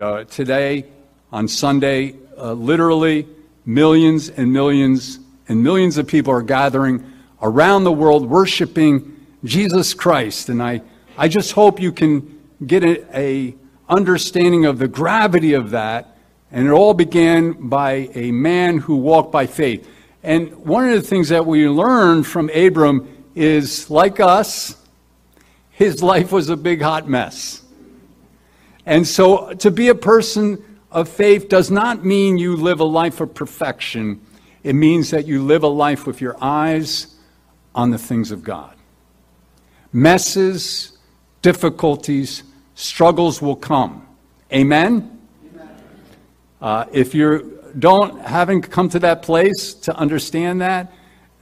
Uh, today, on Sunday, uh, literally millions and millions and millions of people are gathering around the world worshiping Jesus Christ. And I, I just hope you can get a, a understanding of the gravity of that. And it all began by a man who walked by faith. And one of the things that we learn from Abram is like us, his life was a big hot mess. And so to be a person of faith does not mean you live a life of perfection. It means that you live a life with your eyes on the things of God. Messes, difficulties, struggles will come. Amen? Uh, if you don't, haven't come to that place to understand that,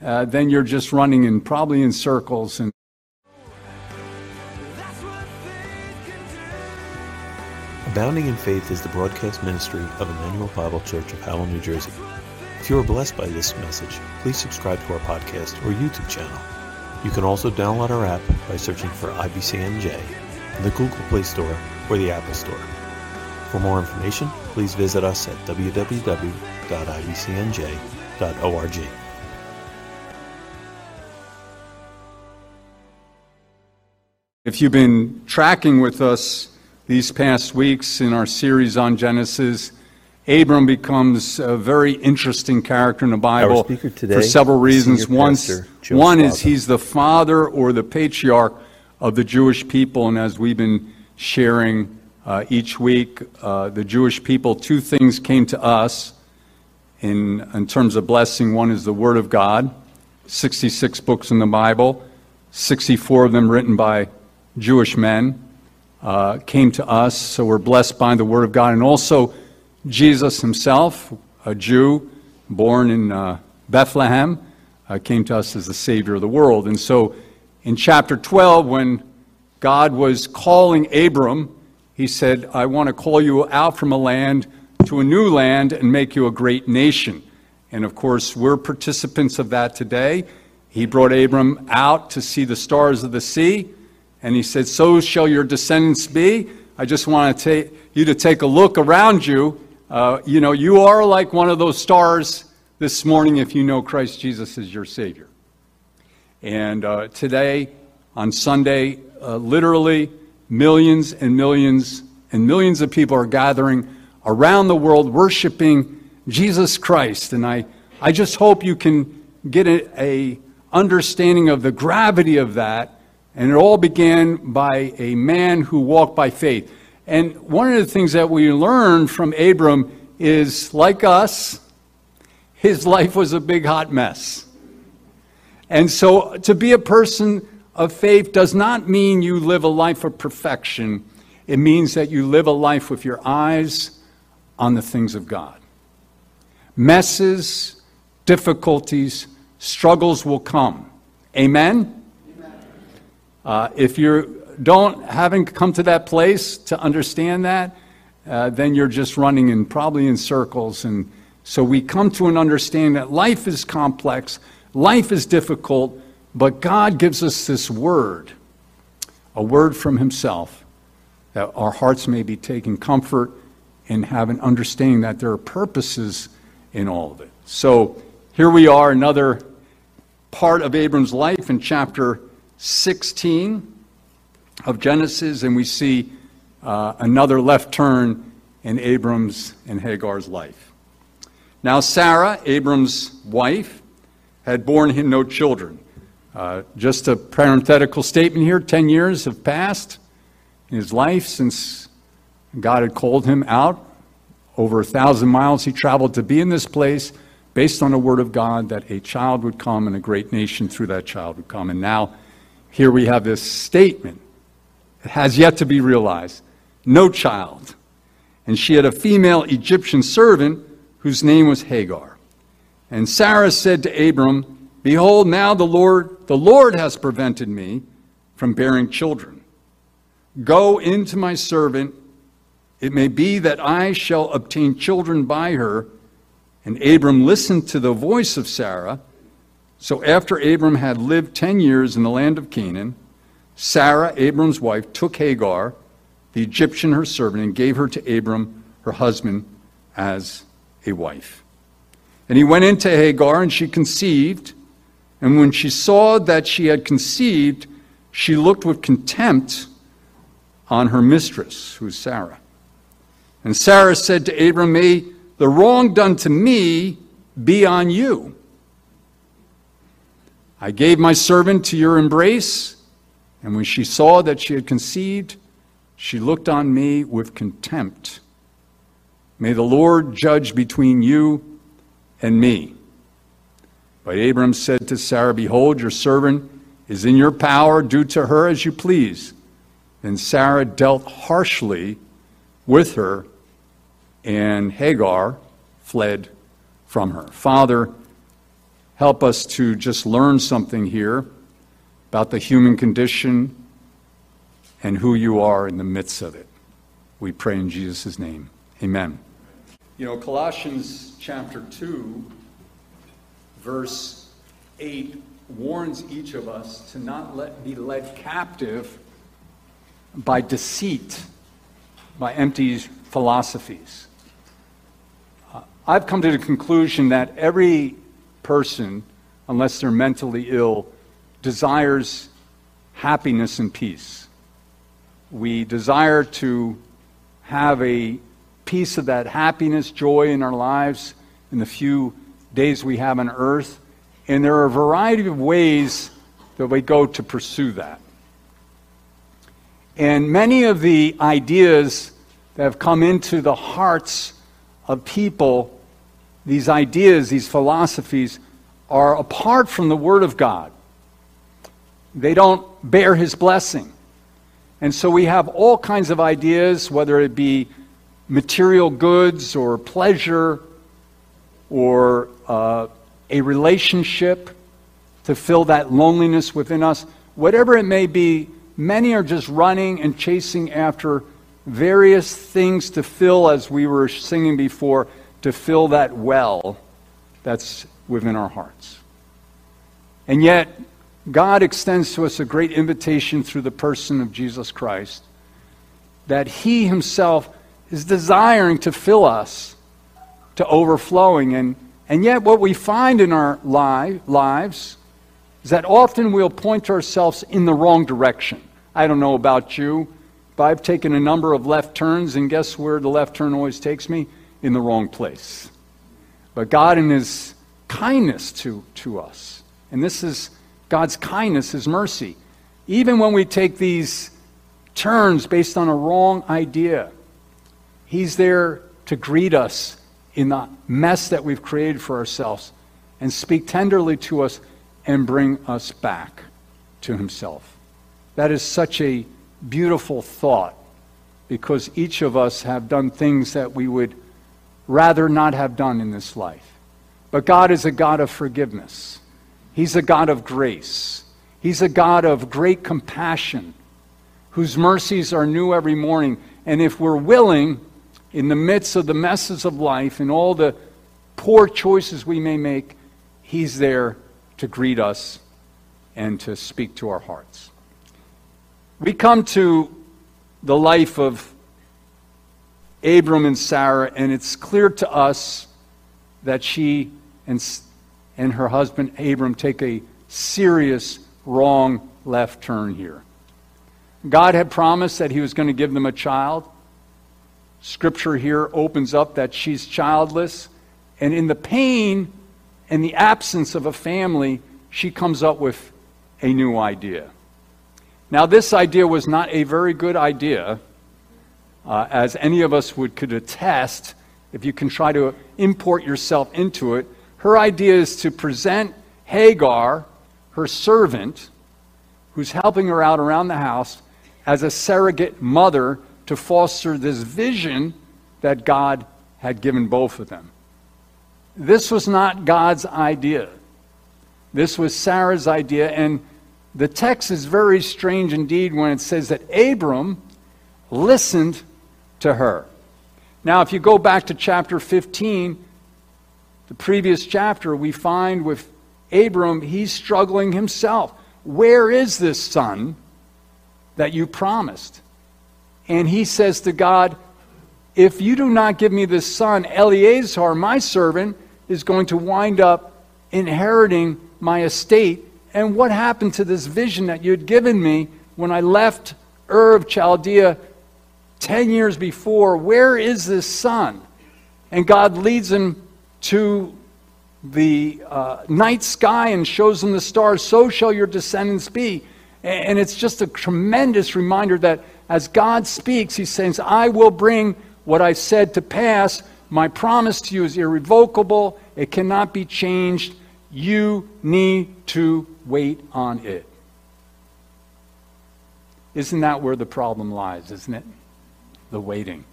uh, then you're just running in probably in circles and Abounding in Faith is the broadcast ministry of Immanuel Bible Church of Howell, New Jersey. If you are blessed by this message, please subscribe to our podcast or YouTube channel. You can also download our app by searching for IBCNJ in the Google Play Store or the Apple Store. For more information, please visit us at www.ibcnj.org. If you've been tracking with us these past weeks in our series on Genesis, Abram becomes a very interesting character in the Bible today, for several reasons. One, one is he's the father or the patriarch of the Jewish people, and as we've been sharing uh, each week, uh, the Jewish people, two things came to us in, in terms of blessing. One is the Word of God, 66 books in the Bible, 64 of them written by Jewish men uh, came to us, so we're blessed by the Word of God. And also, Jesus himself, a Jew born in uh, Bethlehem, uh, came to us as the Savior of the world. And so, in chapter 12, when God was calling Abram, he said, I want to call you out from a land to a new land and make you a great nation. And of course, we're participants of that today. He brought Abram out to see the stars of the sea. And he said, So shall your descendants be. I just want to you to take a look around you. Uh, you know, you are like one of those stars this morning if you know Christ Jesus is your Savior. And uh, today, on Sunday, uh, literally millions and millions and millions of people are gathering around the world worshiping Jesus Christ. And I, I just hope you can get a, a understanding of the gravity of that and it all began by a man who walked by faith. And one of the things that we learn from Abram is like us, his life was a big hot mess. And so to be a person of faith does not mean you live a life of perfection. It means that you live a life with your eyes on the things of God. Messes, difficulties, struggles will come. Amen? Uh, if you don't haven't come to that place to understand that, uh, then you're just running in probably in circles. And so we come to an understanding that life is complex, life is difficult, but God gives us this word, a word from Himself, that our hearts may be taking comfort and have an understanding that there are purposes in all of it. So here we are, another part of Abram's life in chapter 16 of Genesis, and we see uh, another left turn in Abram's and Hagar's life. Now, Sarah, Abram's wife, had borne him no children. Uh, just a parenthetical statement here 10 years have passed in his life since God had called him out. Over a thousand miles he traveled to be in this place based on the word of God that a child would come and a great nation through that child would come. And now here we have this statement. It has yet to be realized. No child. And she had a female Egyptian servant whose name was Hagar. And Sarah said to Abram, Behold, now the Lord, the Lord has prevented me from bearing children. Go into my servant. It may be that I shall obtain children by her. And Abram listened to the voice of Sarah. So after Abram had lived ten years in the land of Canaan, Sarah, Abram's wife, took Hagar, the Egyptian her servant, and gave her to Abram, her husband, as a wife. And he went into Hagar, and she conceived. And when she saw that she had conceived, she looked with contempt on her mistress, who is Sarah. And Sarah said to Abram, May the wrong done to me be on you. I gave my servant to your embrace, and when she saw that she had conceived, she looked on me with contempt. May the Lord judge between you and me. But Abram said to Sarah, Behold, your servant is in your power, do to her as you please. And Sarah dealt harshly with her, and Hagar fled from her. Father, help us to just learn something here about the human condition and who you are in the midst of it. We pray in Jesus' name. Amen. You know, Colossians chapter 2, verse 8 warns each of us to not let, be led captive by deceit, by empty philosophies. Uh, I've come to the conclusion that every person, unless they're mentally ill, desires happiness and peace. We desire to have a piece of that happiness, joy in our lives in the few days we have on earth. And there are a variety of ways that we go to pursue that. And many of the ideas that have come into the hearts of people, these ideas, these philosophies, are apart from the Word of God. They don't bear His blessing. And so we have all kinds of ideas, whether it be material goods or pleasure or uh, a relationship to fill that loneliness within us, whatever it may be, Many are just running and chasing after various things to fill, as we were singing before, to fill that well that's within our hearts. And yet, God extends to us a great invitation through the person of Jesus Christ that He Himself is desiring to fill us to overflowing. And, and yet, what we find in our li- lives is that often we'll point ourselves in the wrong direction. I don't know about you, but I've taken a number of left turns, and guess where the left turn always takes me? In the wrong place. But God, in His kindness to, to us, and this is God's kindness, His mercy, even when we take these turns based on a wrong idea, He's there to greet us in the mess that we've created for ourselves and speak tenderly to us and bring us back to Himself. That is such a beautiful thought because each of us have done things that we would rather not have done in this life. But God is a God of forgiveness, He's a God of grace, He's a God of great compassion, whose mercies are new every morning. And if we're willing, in the midst of the messes of life and all the poor choices we may make, He's there to greet us and to speak to our hearts. We come to the life of Abram and Sarah, and it's clear to us that she and, and her husband Abram take a serious wrong left turn here. God had promised that he was going to give them a child. Scripture here opens up that she's childless, and in the pain and the absence of a family, she comes up with a new idea. Now, this idea was not a very good idea, uh, as any of us would could attest if you can try to import yourself into it. Her idea is to present Hagar, her servant, who's helping her out around the house, as a surrogate mother to foster this vision that God had given both of them. This was not God's idea. This was Sarah's idea, and the text is very strange indeed when it says that Abram listened to her. Now, if you go back to chapter 15, the previous chapter, we find with Abram, he's struggling himself. Where is this son that you promised? And he says to God, If you do not give me this son, Eleazar, my servant, is going to wind up inheriting my estate. And what happened to this vision that you had given me when I left Ur of Chaldea 10 years before? Where is this son? And God leads him to the uh, night sky and shows him the stars. So shall your descendants be. And it's just a tremendous reminder that as God speaks, He says, I will bring what I said to pass. My promise to you is irrevocable, it cannot be changed. You need to wait on it. Isn't that where the problem lies, isn't it? The waiting.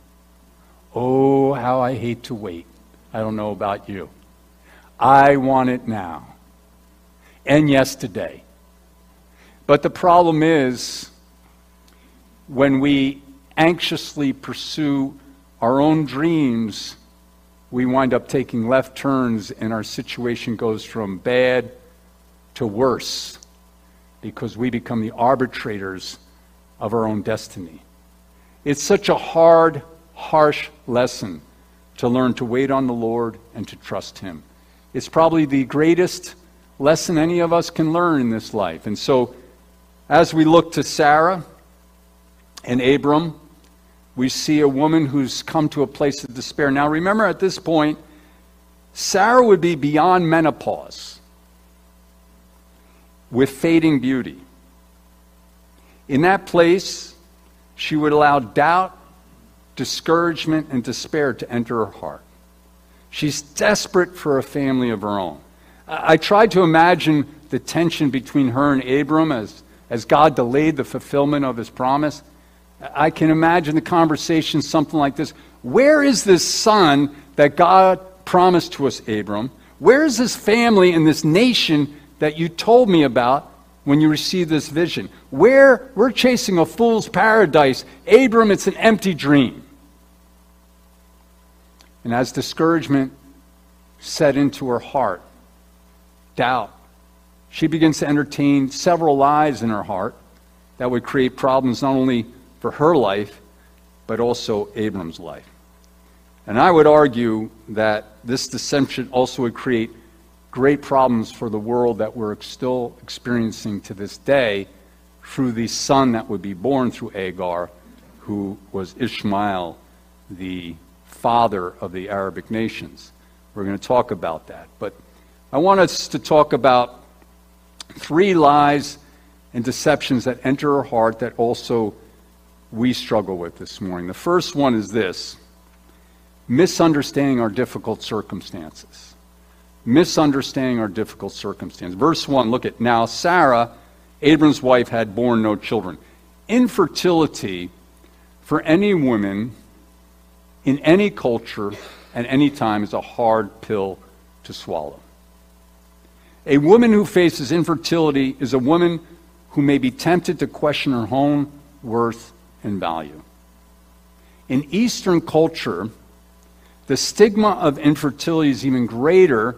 Oh, how I hate to wait. I don't know about you. I want it now. And yesterday. But the problem is when we anxiously pursue our own dreams, we wind up taking left turns and our situation goes from bad to worse because we become the arbitrators of our own destiny. It's such a hard, harsh lesson to learn to wait on the Lord and to trust Him. It's probably the greatest lesson any of us can learn in this life. And so, as we look to Sarah and Abram, we see a woman who's come to a place of despair. Now, remember at this point, Sarah would be beyond menopause with fading beauty. In that place, she would allow doubt, discouragement, and despair to enter her heart. She's desperate for a family of her own. I tried to imagine the tension between her and Abram as as God delayed the fulfillment of his promise. I can imagine the conversation something like this Where is this son that God promised to us, Abram? Where is this family and this nation that you told me about when you receive this vision? Where we're chasing a fool's paradise. Abram, it's an empty dream. And as discouragement set into her heart, doubt, she begins to entertain several lies in her heart that would create problems not only for her life, but also Abram's life. And I would argue that this deception also would create great problems for the world that we're still experiencing to this day through the son that would be born through Hagar, who was Ishmael, the father of the Arabic nations. We're going to talk about that. But I want us to talk about three lies and deceptions that enter our heart that also we struggle with this morning. The first one is this misunderstanding our difficult circumstances. Misunderstanding our difficult circumstance. Verse 1, look at now Sarah, Abram's wife, had borne no children. Infertility for any woman in any culture at any time is a hard pill to swallow. A woman who faces infertility is a woman who may be tempted to question her own worth and value. In Eastern culture, the stigma of infertility is even greater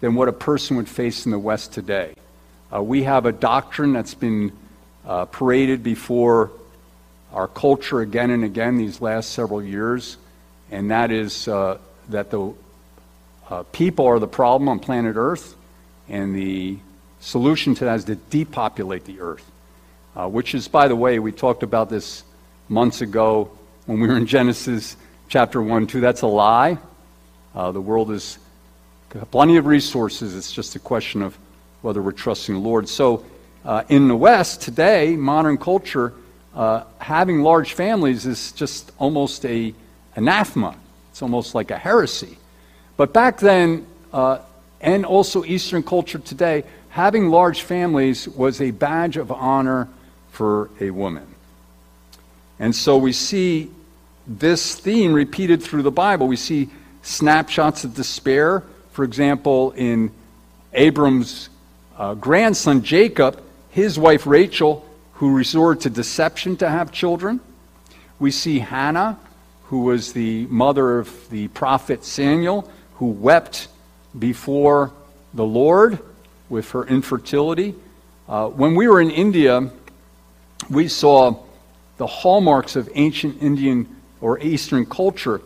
than what a person would face in the West today. Uh, we have a doctrine that's been uh, paraded before our culture again and again these last several years, and that is uh, that the uh, people are the problem on planet Earth and the solution to that is to depopulate the earth, uh, which is, by the way, we talked about this months ago when we were in Genesis chapter 1, 2. That's a lie. Uh, the world has plenty of resources. It's just a question of whether we're trusting the Lord. So, uh, in the West today, modern culture, uh, having large families is just almost a anathema. It's almost like a heresy. But back then, uh, and also Eastern culture today, having large families was a badge of honor for a woman. And so we see this theme repeated through the Bible. We see snapshots of despair. For example, in Abram's uh, grandson Jacob, his wife Rachel, who resorted to deception to have children. We see Hannah, who was the mother of the prophet Samuel, who wept before the Lord with her infertility. Uh, when we were in India, we saw the hallmarks of ancient Indian or Eastern culture.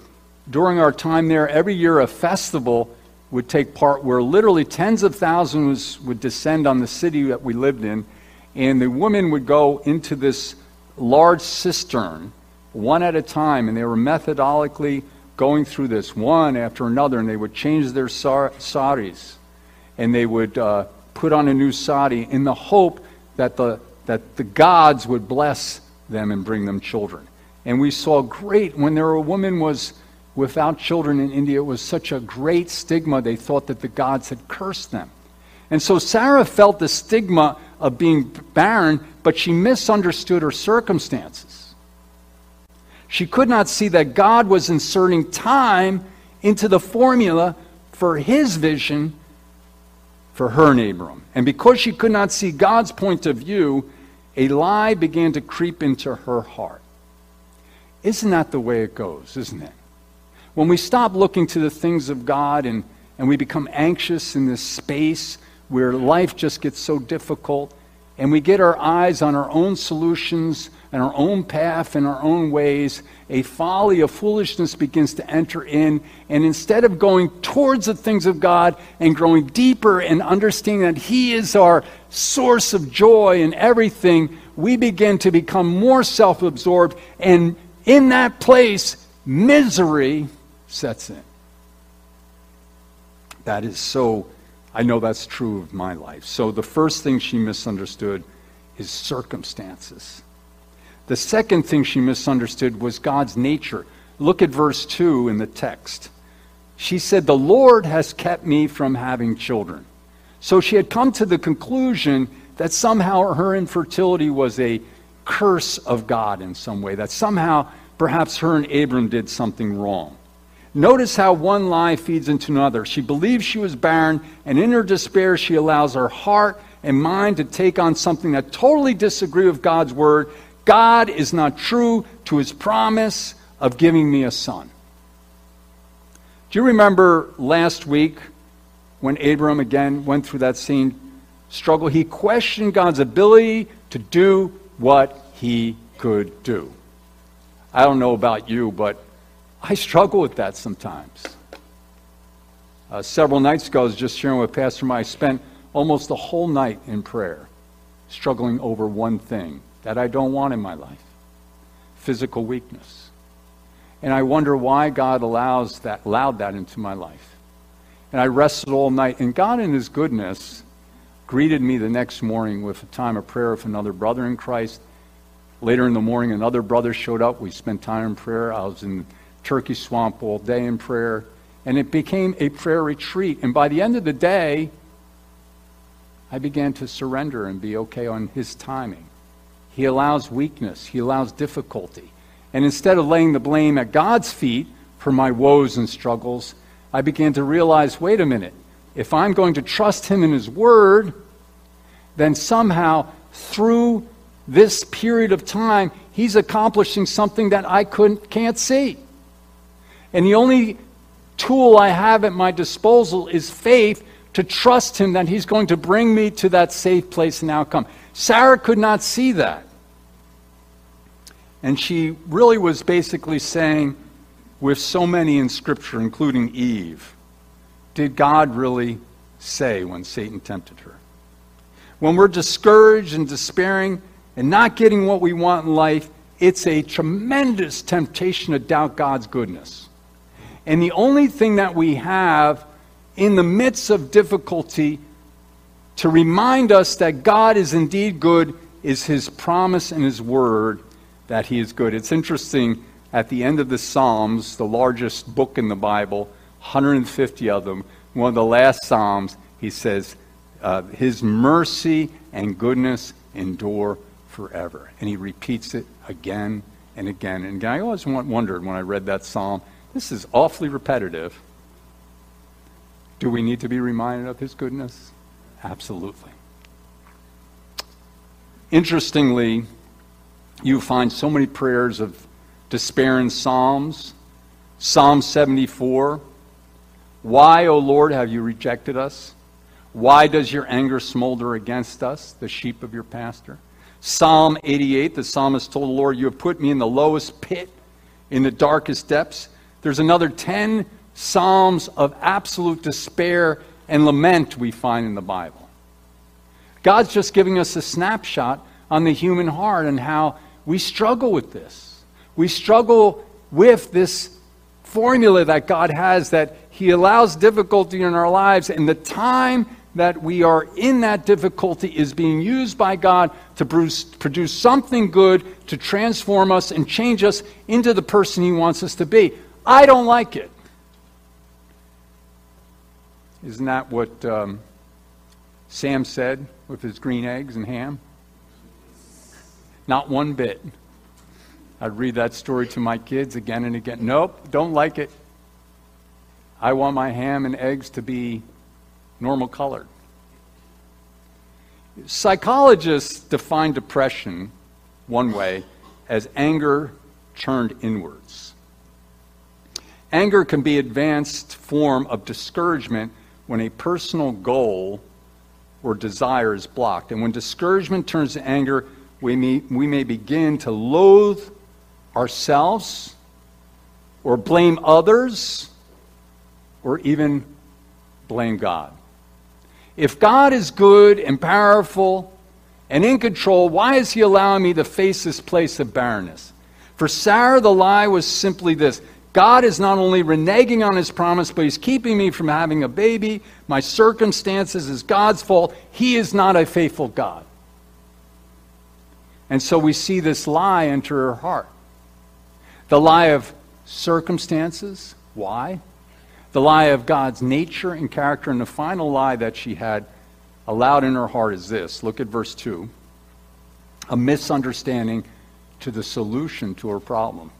During our time there, every year a festival would take part where literally tens of thousands would descend on the city that we lived in, and the women would go into this large cistern one at a time, and they were methodically going through this one after another, and they would change their saris, and they would uh, put on a new sari in the hope that the, that the gods would bless them and bring them children. And we saw great, when there a woman was without children in India, it was such a great stigma. They thought that the gods had cursed them. And so Sarah felt the stigma of being barren, but she misunderstood her circumstances. She could not see that God was inserting time into the formula for his vision for her and Abram. And because she could not see God's point of view, a lie began to creep into her heart. Isn't that the way it goes, isn't it? When we stop looking to the things of God and, and we become anxious in this space where life just gets so difficult, and we get our eyes on our own solutions and our own path and our own ways, a folly, a foolishness begins to enter in. And instead of going towards the things of God and growing deeper and understanding that He is our source of joy and everything, we begin to become more self absorbed. And in that place, misery sets in. That is so, I know that's true of my life. So the first thing she misunderstood is circumstances. The second thing she misunderstood was God's nature. Look at verse 2 in the text. She said, The Lord has kept me from having children. So she had come to the conclusion that somehow her infertility was a curse of God in some way, that somehow perhaps her and Abram did something wrong. Notice how one lie feeds into another. She believes she was barren, and in her despair, she allows her heart and mind to take on something that totally disagree with God's word. God is not true to his promise of giving me a son. Do you remember last week when Abram again went through that same struggle? He questioned God's ability to do what he could do. I don't know about you, but I struggle with that sometimes. Uh, several nights ago, I was just sharing with Pastor Mike, I spent almost the whole night in prayer, struggling over one thing that I don't want in my life physical weakness. And I wonder why God allows that, allowed that into my life. And I rested all night, and God, in His goodness, greeted me the next morning with a time of prayer with another brother in Christ. Later in the morning, another brother showed up. We spent time in prayer. I was in Turkey Swamp all day in prayer. And it became a prayer retreat. And by the end of the day, I began to surrender and be okay on His timing. He allows weakness, He allows difficulty. And instead of laying the blame at God's feet for my woes and struggles, I began to realize wait a minute, if I'm going to trust Him in His Word, then somehow through this period of time, He's accomplishing something that I couldn't, can't see. And the only tool I have at my disposal is faith to trust Him that He's going to bring me to that safe place and outcome. Sarah could not see that. And she really was basically saying, with so many in Scripture, including Eve, did God really say when Satan tempted her? When we're discouraged and despairing and not getting what we want in life, it's a tremendous temptation to doubt God's goodness. And the only thing that we have in the midst of difficulty to remind us that God is indeed good is his promise and his word that he is good. It's interesting, at the end of the Psalms, the largest book in the Bible, 150 of them, one of the last Psalms, he says, uh, His mercy and goodness endure forever. And he repeats it again and again. And I always wondered when I read that Psalm, this is awfully repetitive. Do we need to be reminded of his goodness? Absolutely. Interestingly, you find so many prayers of despair in Psalms. Psalm 74 Why, O Lord, have you rejected us? Why does your anger smolder against us, the sheep of your pasture? Psalm 88, the psalmist told the Lord, You have put me in the lowest pit, in the darkest depths. There's another 10 psalms of absolute despair and lament we find in the Bible. God's just giving us a snapshot on the human heart and how we struggle with this. We struggle with this formula that God has that He allows difficulty in our lives, and the time that we are in that difficulty is being used by God to produce, something good to transform us and change us into the person He wants us to be. I don't like it. Isn't that what um, Sam said with his green eggs and ham? Not one bit. I'd read that story to my kids again and again. Nope, don't like it. I want my ham and eggs to be normal colored. Psychologists define depression one way as anger turned inwards. Anger can be an advanced form of discouragement when a personal goal or desire is blocked. And when discouragement turns to anger, we may, we may begin to loathe ourselves or blame others or even blame God. If God is good and powerful and in control, why is He allowing me to face this place of barrenness? For Sarah, the lie was simply this God is not only reneging on his promise, but he's keeping me from having a baby. My circumstances is God's fault. He is not a faithful God. And so we see this lie enter her heart. The lie of circumstances. Why? The lie of God's nature and character. And the final lie that she had allowed in her heart is this. Look at verse 2. A misunderstanding to the solution to her problem.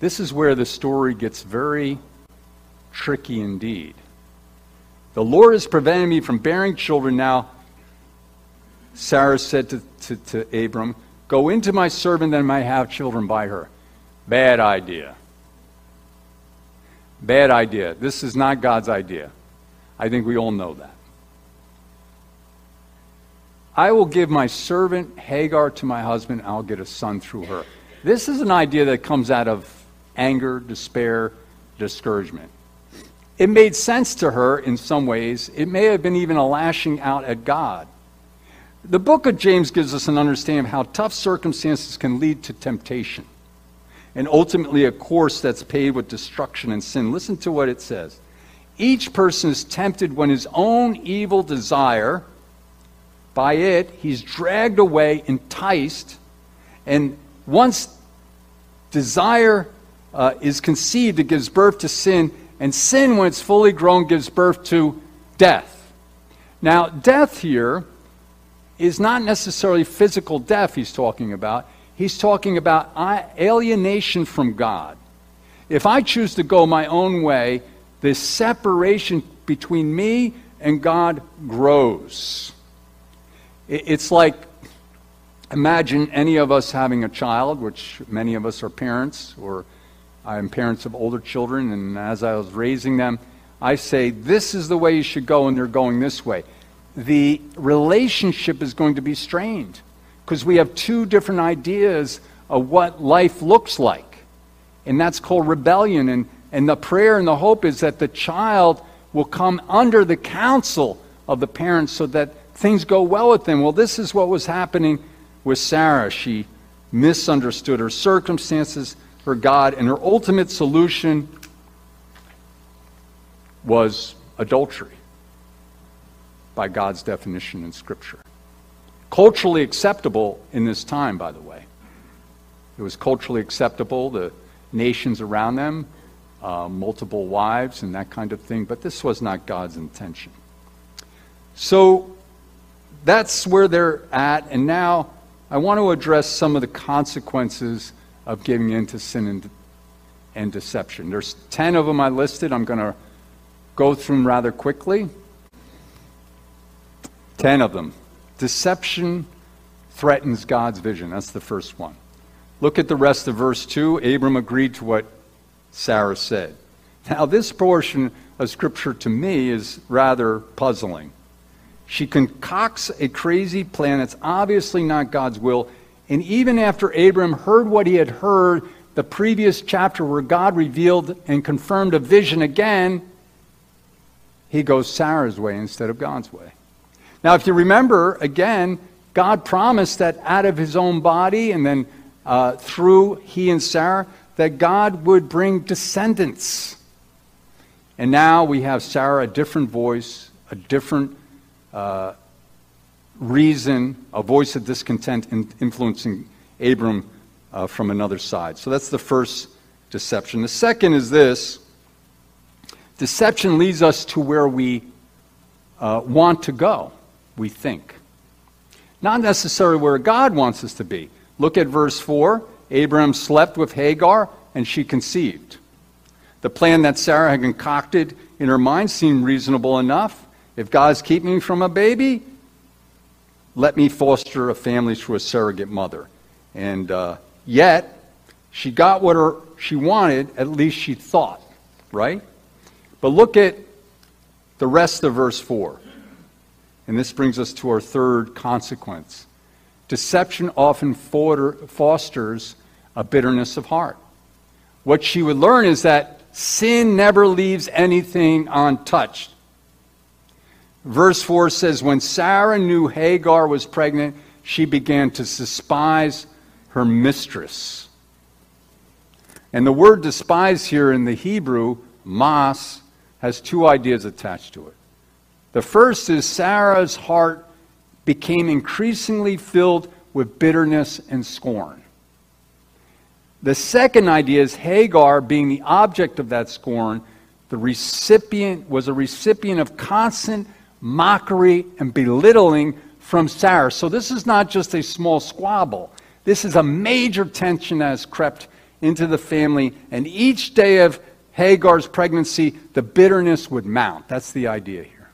This is where the story gets very tricky indeed. The Lord has prevented me from bearing children. Now, Sarah said to, to, to Abram, Go into my servant that I might have children by her. Bad idea. Bad idea. This is not God's idea. I think we all know that. I will give my servant Hagar to my husband, I'll get a son through her. This is an idea that comes out of anger, despair, discouragement. It made sense to her in some ways. It may have been even a lashing out at God. The book of James gives us an understanding of how tough circumstances can lead to temptation and ultimately a course that's paid with destruction and sin. Listen to what it says. Each person is tempted when his own evil desire, by it, he's dragged away, enticed, and once desire uh, is conceived, it gives birth to sin, and sin, when it's fully grown, gives birth to death. Now, death here is not necessarily physical death he's talking about. He's talking about alienation from God. If I choose to go my own way, the separation between me and God grows. It's like imagine any of us having a child, which many of us are parents or I'm parents of older children, and as I was raising them, I say, this is the way you should go, and they're going this way. The relationship is going to be strained because we have two different ideas of what life looks like. And that's called rebellion. And, and the prayer and the hope is that the child will come under the counsel of the parents so that things go well with them. Well, this is what was happening with Sarah. She misunderstood her circumstances for God, and her ultimate solution was adultery by God's definition in Scripture. Culturally acceptable in this time, by the way. It was culturally acceptable, the nations around them, uh, multiple wives, and that kind of thing, but this was not God's intention. So that's where they're at, and now I want to address some of the consequences of giving in to sin and, and deception. There's 10 of them I listed. I'm going to go through them rather quickly. 10 of them. Deception threatens God's vision. That's the first one. Look at the rest of verse 2. Abram agreed to what Sarah said. Now, this portion of Scripture to me is rather puzzling. She concocts a crazy plan that's obviously not God's will. And even after Abram heard what he had heard, the previous chapter where God revealed and confirmed a vision again, he goes Sarah's way instead of God's way. Now, if you remember, again, God promised that out of his own body and then uh, through he and Sarah, that God would bring descendants. And now we have Sarah, a different voice, a different uh, reason, a voice of discontent in influencing Abram uh, from another side. So that's the first deception. The second is this deception leads us to where we uh, want to go, we think. Not necessarily where God wants us to be. Look at verse 4. Abram slept with Hagar, and she conceived. The plan that Sarah had concocted in her mind seemed reasonable enough. If God's keeping me from a baby, let me foster a family through a surrogate mother. And uh, yet, she got what her, she wanted, at least she thought, right? But look at the rest of verse 4. And this brings us to our third consequence. Deception often fosters a bitterness of heart. What she would learn is that sin never leaves anything untouched. Verse 4 says, When Sarah knew Hagar was pregnant, she began to despise her mistress. And the word despise here in the Hebrew, mas, has two ideas attached to it. The first is Sarah's heart became increasingly filled with bitterness and scorn. The second idea is Hagar, being the object of that scorn, the recipient was a recipient of constant mockery and belittling from Sarah. So this is not just a small squabble. This is a major tension that has crept into the family, and each day of Hagar's pregnancy, the bitterness would mount. That's the idea here.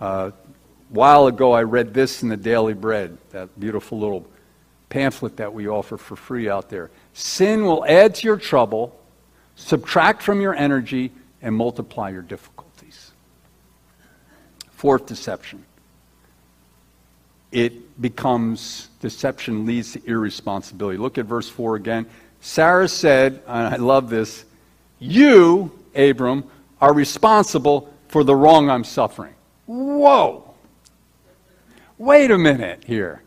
A uh, while ago, I read this in the Daily Bread, that beautiful little pamphlet that we offer for free out there. Sin will add to your trouble, subtract from your energy, and multiply your difficulties. Fourth deception. It becomes, deception leads to irresponsibility. Look at verse 4 again. Sarah said, and I love this, You, Abram, are responsible for the wrong I'm suffering. Whoa! Wait a minute here.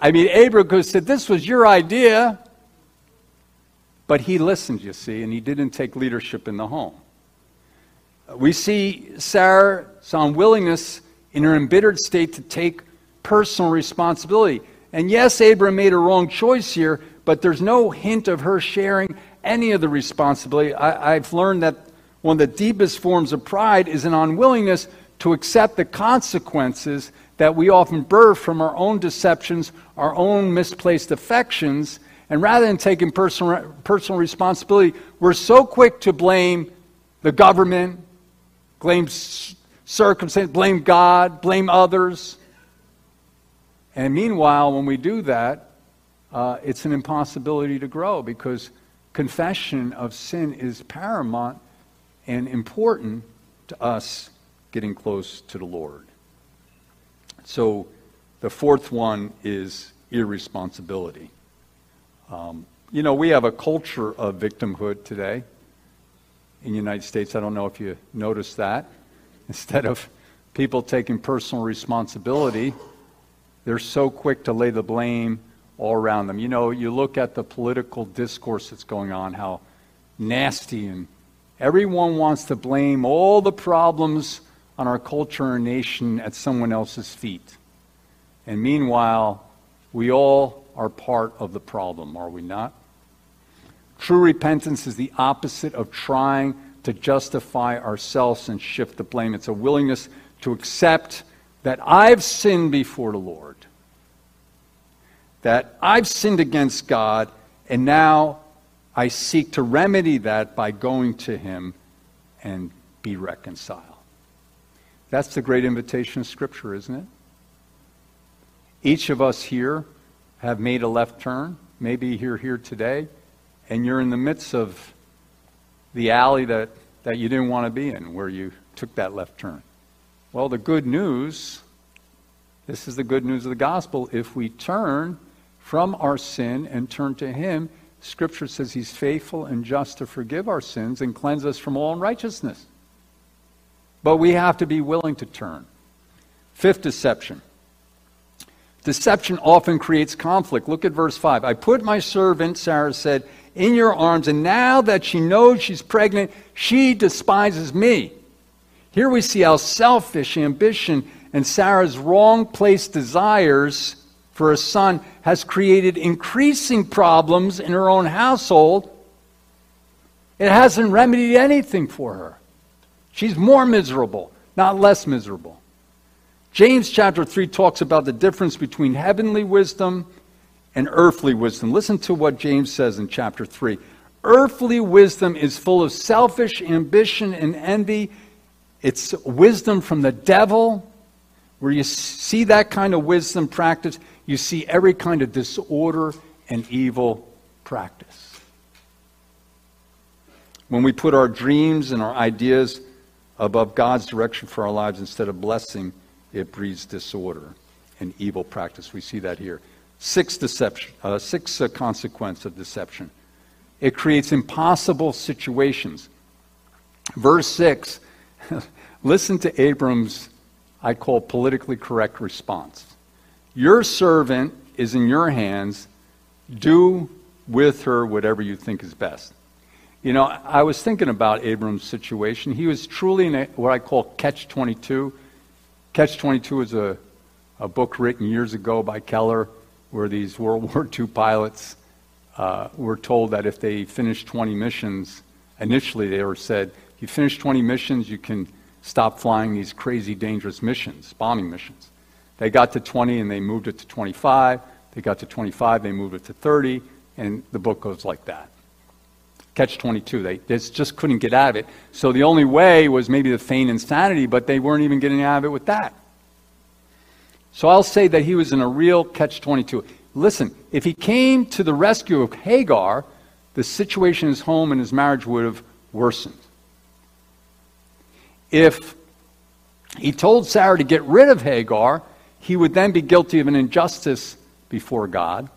I mean, Abram could have said, This was your idea. But he listened, you see, and he didn't take leadership in the home. We see Sarah's unwillingness in her embittered state to take personal responsibility. And yes, Abram made a wrong choice here, but there's no hint of her sharing any of the responsibility. I, have learned that one of the deepest forms of pride is an unwillingness to accept the consequences that we often birth from our own deceptions, our own misplaced affections. And rather than taking personal, personal responsibility, we're so quick to blame the government, blame circumstance, blame God, blame others. And meanwhile, when we do that, uh, it's an impossibility to grow because confession of sin is paramount and important to us getting close to the Lord. So the fourth one is irresponsibility. Um, you know, we have a culture of victimhood today in the United States. I don't know if you noticed that. Instead of people taking personal responsibility, they're so quick to lay the blame all around them. You know, you look at the political discourse that's going on, how nasty, and everyone wants to blame all the problems on our culture and nation at someone else's feet. And meanwhile, we all are part of the problem, are we not? True repentance is the opposite of trying to justify ourselves and shift the blame. It's a willingness to accept that I've sinned before the Lord, that I've sinned against God, and now I seek to remedy that by going to Him and be reconciled. That's the great invitation of Scripture, isn't it? Each of us here have made a left turn. Maybe you're here today and you're in the midst of the alley that, that you didn't want to be in where you took that left turn. Well, the good news, this is the good news of the gospel. If we turn from our sin and turn to Him, Scripture says He's faithful and just to forgive our sins and cleanse us from all unrighteousness. But we have to be willing to turn. Fifth deception. Deception often creates conflict. Look at verse 5. I put my servant, Sarah said, in your arms, and now that she knows she's pregnant, she despises me. Here we see how selfish ambition and Sarah's wrong placed desires for a son has created increasing problems in her own household. It hasn't remedied anything for her. She's more miserable, not less miserable. James chapter 3 talks about the difference between heavenly wisdom and earthly wisdom. Listen to what James says in chapter 3. Earthly wisdom is full of selfish ambition and envy. It's wisdom from the devil. Where you see that kind of wisdom practice, you see every kind of disorder and evil practice. When we put our dreams and our ideas above God's direction for our lives instead of blessing, it breeds disorder and evil practice. We see that here. Sixth deception, uh, uh, consequence of deception. It creates impossible situations. Verse 6, listen to Abram's, I call politically correct response. Your servant is in your hands. Do with her whatever you think is best. You know, I was thinking about Abram's situation. He was truly in a, what I call catch 22 Catch 22 is a, a book written years ago by Heller where these World War II pilots uh, were told that if they finished 20 missions, initially they were said, you finish 20 missions, you can stop flying these crazy, dangerous missions, bombing missions. They got to 20 and they moved it to 25. They got to 25, they moved it to 30, and the book goes like that. Catch 22. They, they just couldn't get out of it. So the only way was maybe to feign insanity, but they weren't even getting out of it with that. So I'll say that he was in a real catch 22. Listen, if he came to the rescue of Hagar, the situation in his home and his marriage would have worsened. If he told Sarah to get rid of Hagar, he would then be guilty of an injustice before God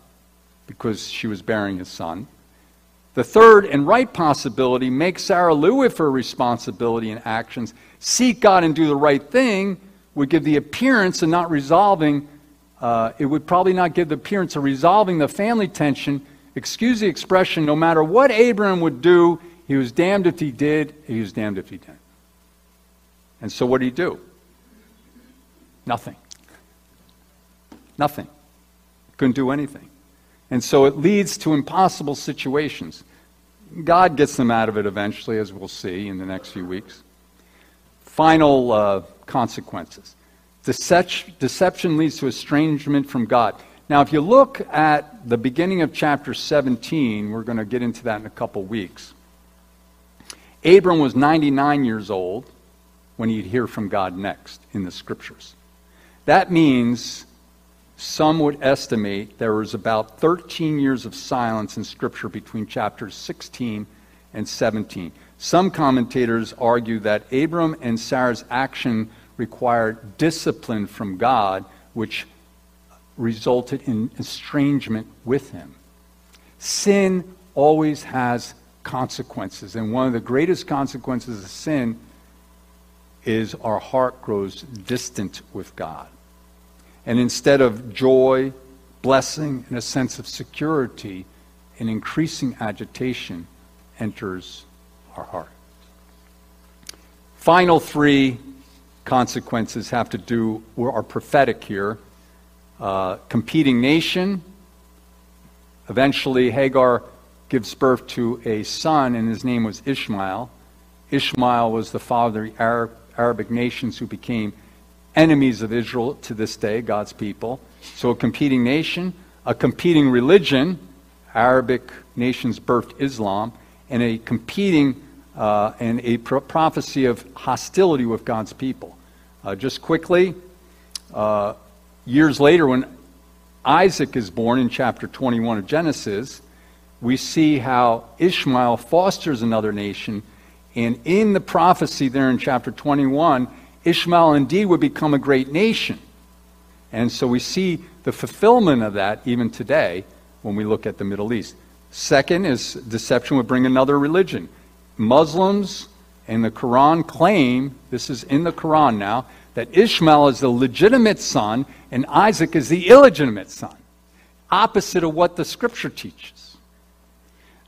because she was bearing his son. The third and right possibility make Sarah live with her responsibility and actions, seek God and do the right thing, would give the appearance of not resolving, uh, it would probably not give the appearance of resolving the family tension. Excuse the expression, no matter what Abraham would do, he was damned if he did, he was damned if he didn't. And so what did he do? Nothing. Nothing. Couldn't do anything. And so it leads to impossible situations. God gets them out of it eventually, as we'll see in the next few weeks. Final uh, consequences. Deception leads to estrangement from God. Now, if you look at the beginning of chapter 17, we're going to get into that in a couple weeks. Abram was 99 years old when he'd hear from God next in the scriptures. That means some would estimate there was about 13 years of silence in Scripture between chapters 16 and 17. Some commentators argue that Abram and Sarah's action required discipline from God, which resulted in estrangement with him. Sin always has consequences, and one of the greatest consequences of sin is our heart grows distant with God. And instead of joy, blessing, and a sense of security, an increasing agitation enters our heart. Final three consequences have to do, or are prophetic here. Uh, competing nation. Eventually, Hagar gives birth to a son, and his name was Ishmael. Ishmael was the father of the Arab, Arabic nations who became enemies of Israel to this day, God's people. So a competing nation, a competing religion, Arabic nations birthed Islam, and a competing uh, and a pro- prophecy of hostility with God's people. Uh, just quickly, uh, years later, when Isaac is born in chapter 21 of Genesis, we see how Ishmael fosters another nation. And in the prophecy there in chapter 21, Ishmael indeed would become a great nation. And so we see the fulfillment of that even today when we look at the Middle East. Second is deception would bring another religion. Muslims and the Quran claim, this is in the Quran now, that Ishmael is the legitimate son and Isaac is the illegitimate son, opposite of what the scripture teaches.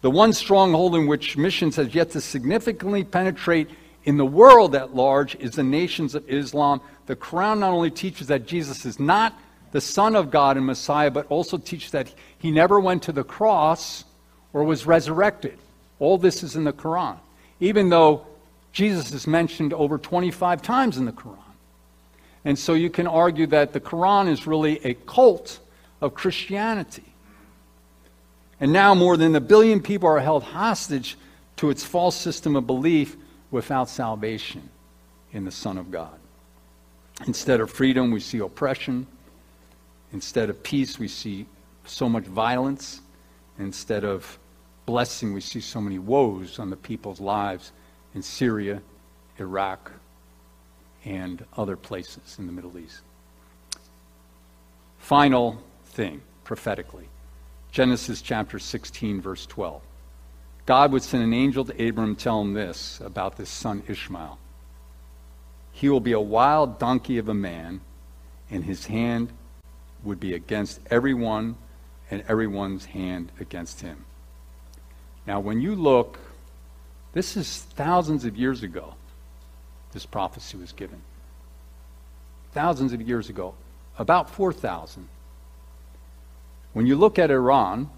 The one stronghold in which missions has yet to significantly penetrate in the world at large is the nations of Islam. The Quran not only teaches that Jesus is not the Son of God and Messiah, but also teaches that he never went to the cross or was resurrected. All this is in the Quran, even though Jesus is mentioned over 25 times in the Quran. And so you can argue that the Quran is really a cult of Christianity. And now more than a billion people are held hostage to its false system of belief without salvation in the Son of God. Instead of freedom, we see oppression. Instead of peace, we see so much violence. Instead of blessing, we see so many woes on the people's lives in Syria, Iraq, and other places in the Middle East. Final thing, prophetically Genesis chapter 16, verse 12. God would send an angel to Abram, tell him this about this son Ishmael. He will be a wild donkey of a man, and his hand would be against everyone, and everyone's hand against him. Now, when you look, this is thousands of years ago, this prophecy was given. Thousands of years ago, about 4,000. When you look at Iran,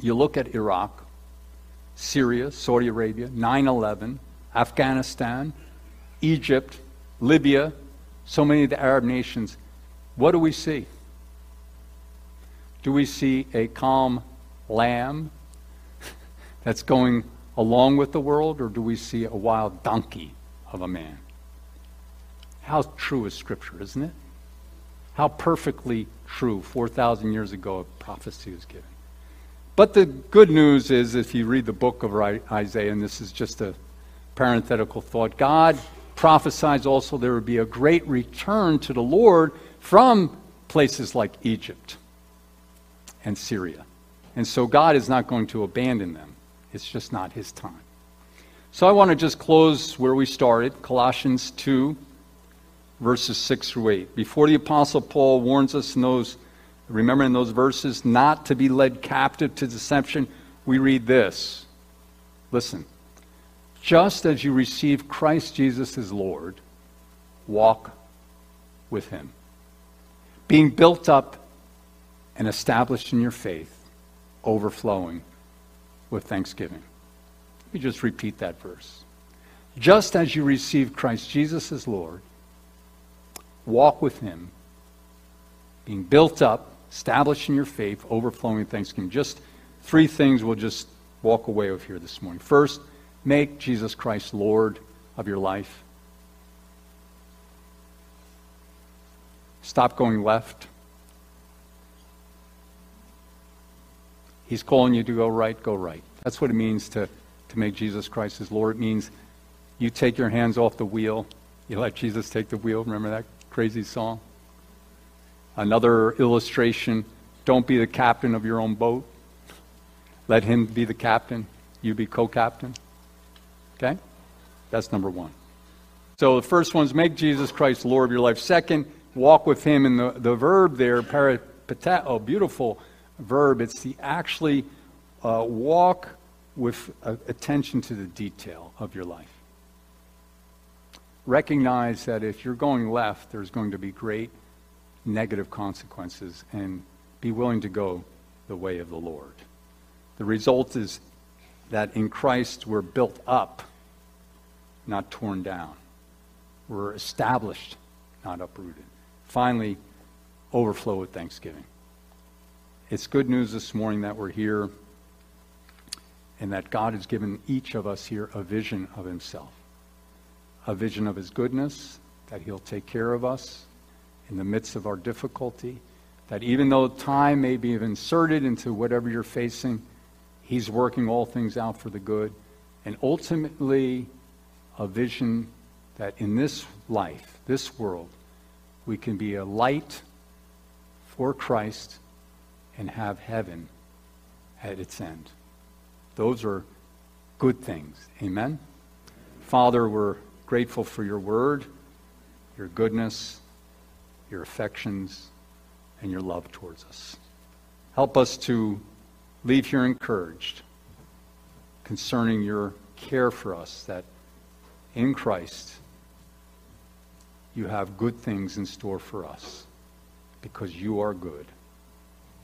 you look at Iraq, Syria, Saudi Arabia, 9 11, Afghanistan, Egypt, Libya, so many of the Arab nations, what do we see? Do we see a calm lamb that's going along with the world, or do we see a wild donkey of a man? How true is Scripture, isn't it? How perfectly true 4,000 years ago a prophecy was given. But the good news is, if you read the book of Isaiah, and this is just a parenthetical thought, God prophesies also there would be a great return to the Lord from places like Egypt and Syria. And so God is not going to abandon them. It's just not his time. So I want to just close where we started Colossians 2, verses 6 through 8. Before the Apostle Paul warns us in those, remember in those verses, not to be led captive to deception, we read this. Listen. Just as you receive Christ Jesus as Lord, walk with him. Being built up and established in your faith, overflowing with thanksgiving. Let me just repeat that verse. Just as you receive Christ Jesus as Lord, walk with him, being built up, established in your faith, overflowing thanksgiving. Just three things we'll just walk away with here this morning. First, make Jesus Christ Lord of your life. Stop going left. He's calling you to go right, go right. That's what it means to, to make Jesus Christ his Lord. It means you take your hands off the wheel. You let Jesus take the wheel. Remember that crazy song? Another illustration don't be the captain of your own boat. Let him be the captain. You be co captain. Okay? That's number one. So the first one is make Jesus Christ Lord of your life. Second, walk with him. And the, the verb there, peripateo, oh, beautiful verb. It's the actually uh, walk with uh, attention to the detail of your life. Recognize that if you're going left, there's going to be great negative consequences, and be willing to go the way of the Lord. The result is that in Christ we're built up, not torn down. We're established, not uprooted. Finally, overflow with thanksgiving. It's good news this morning that we're here and that God has given each of us here a vision of Himself, a vision of His goodness, that He'll take care of us in the midst of our difficulty, that even though time may be inserted into whatever you're facing, He's working all things out for the good, and ultimately a vision that in this life, this world, we can be a light for Christ and have heaven at its end. Those are good things. Amen? Father, we're grateful for your word, your goodness, your affections, and your love towards us. Help us to leave here encouraged concerning your care for us, that in Christ you have good things in store for us because you are good.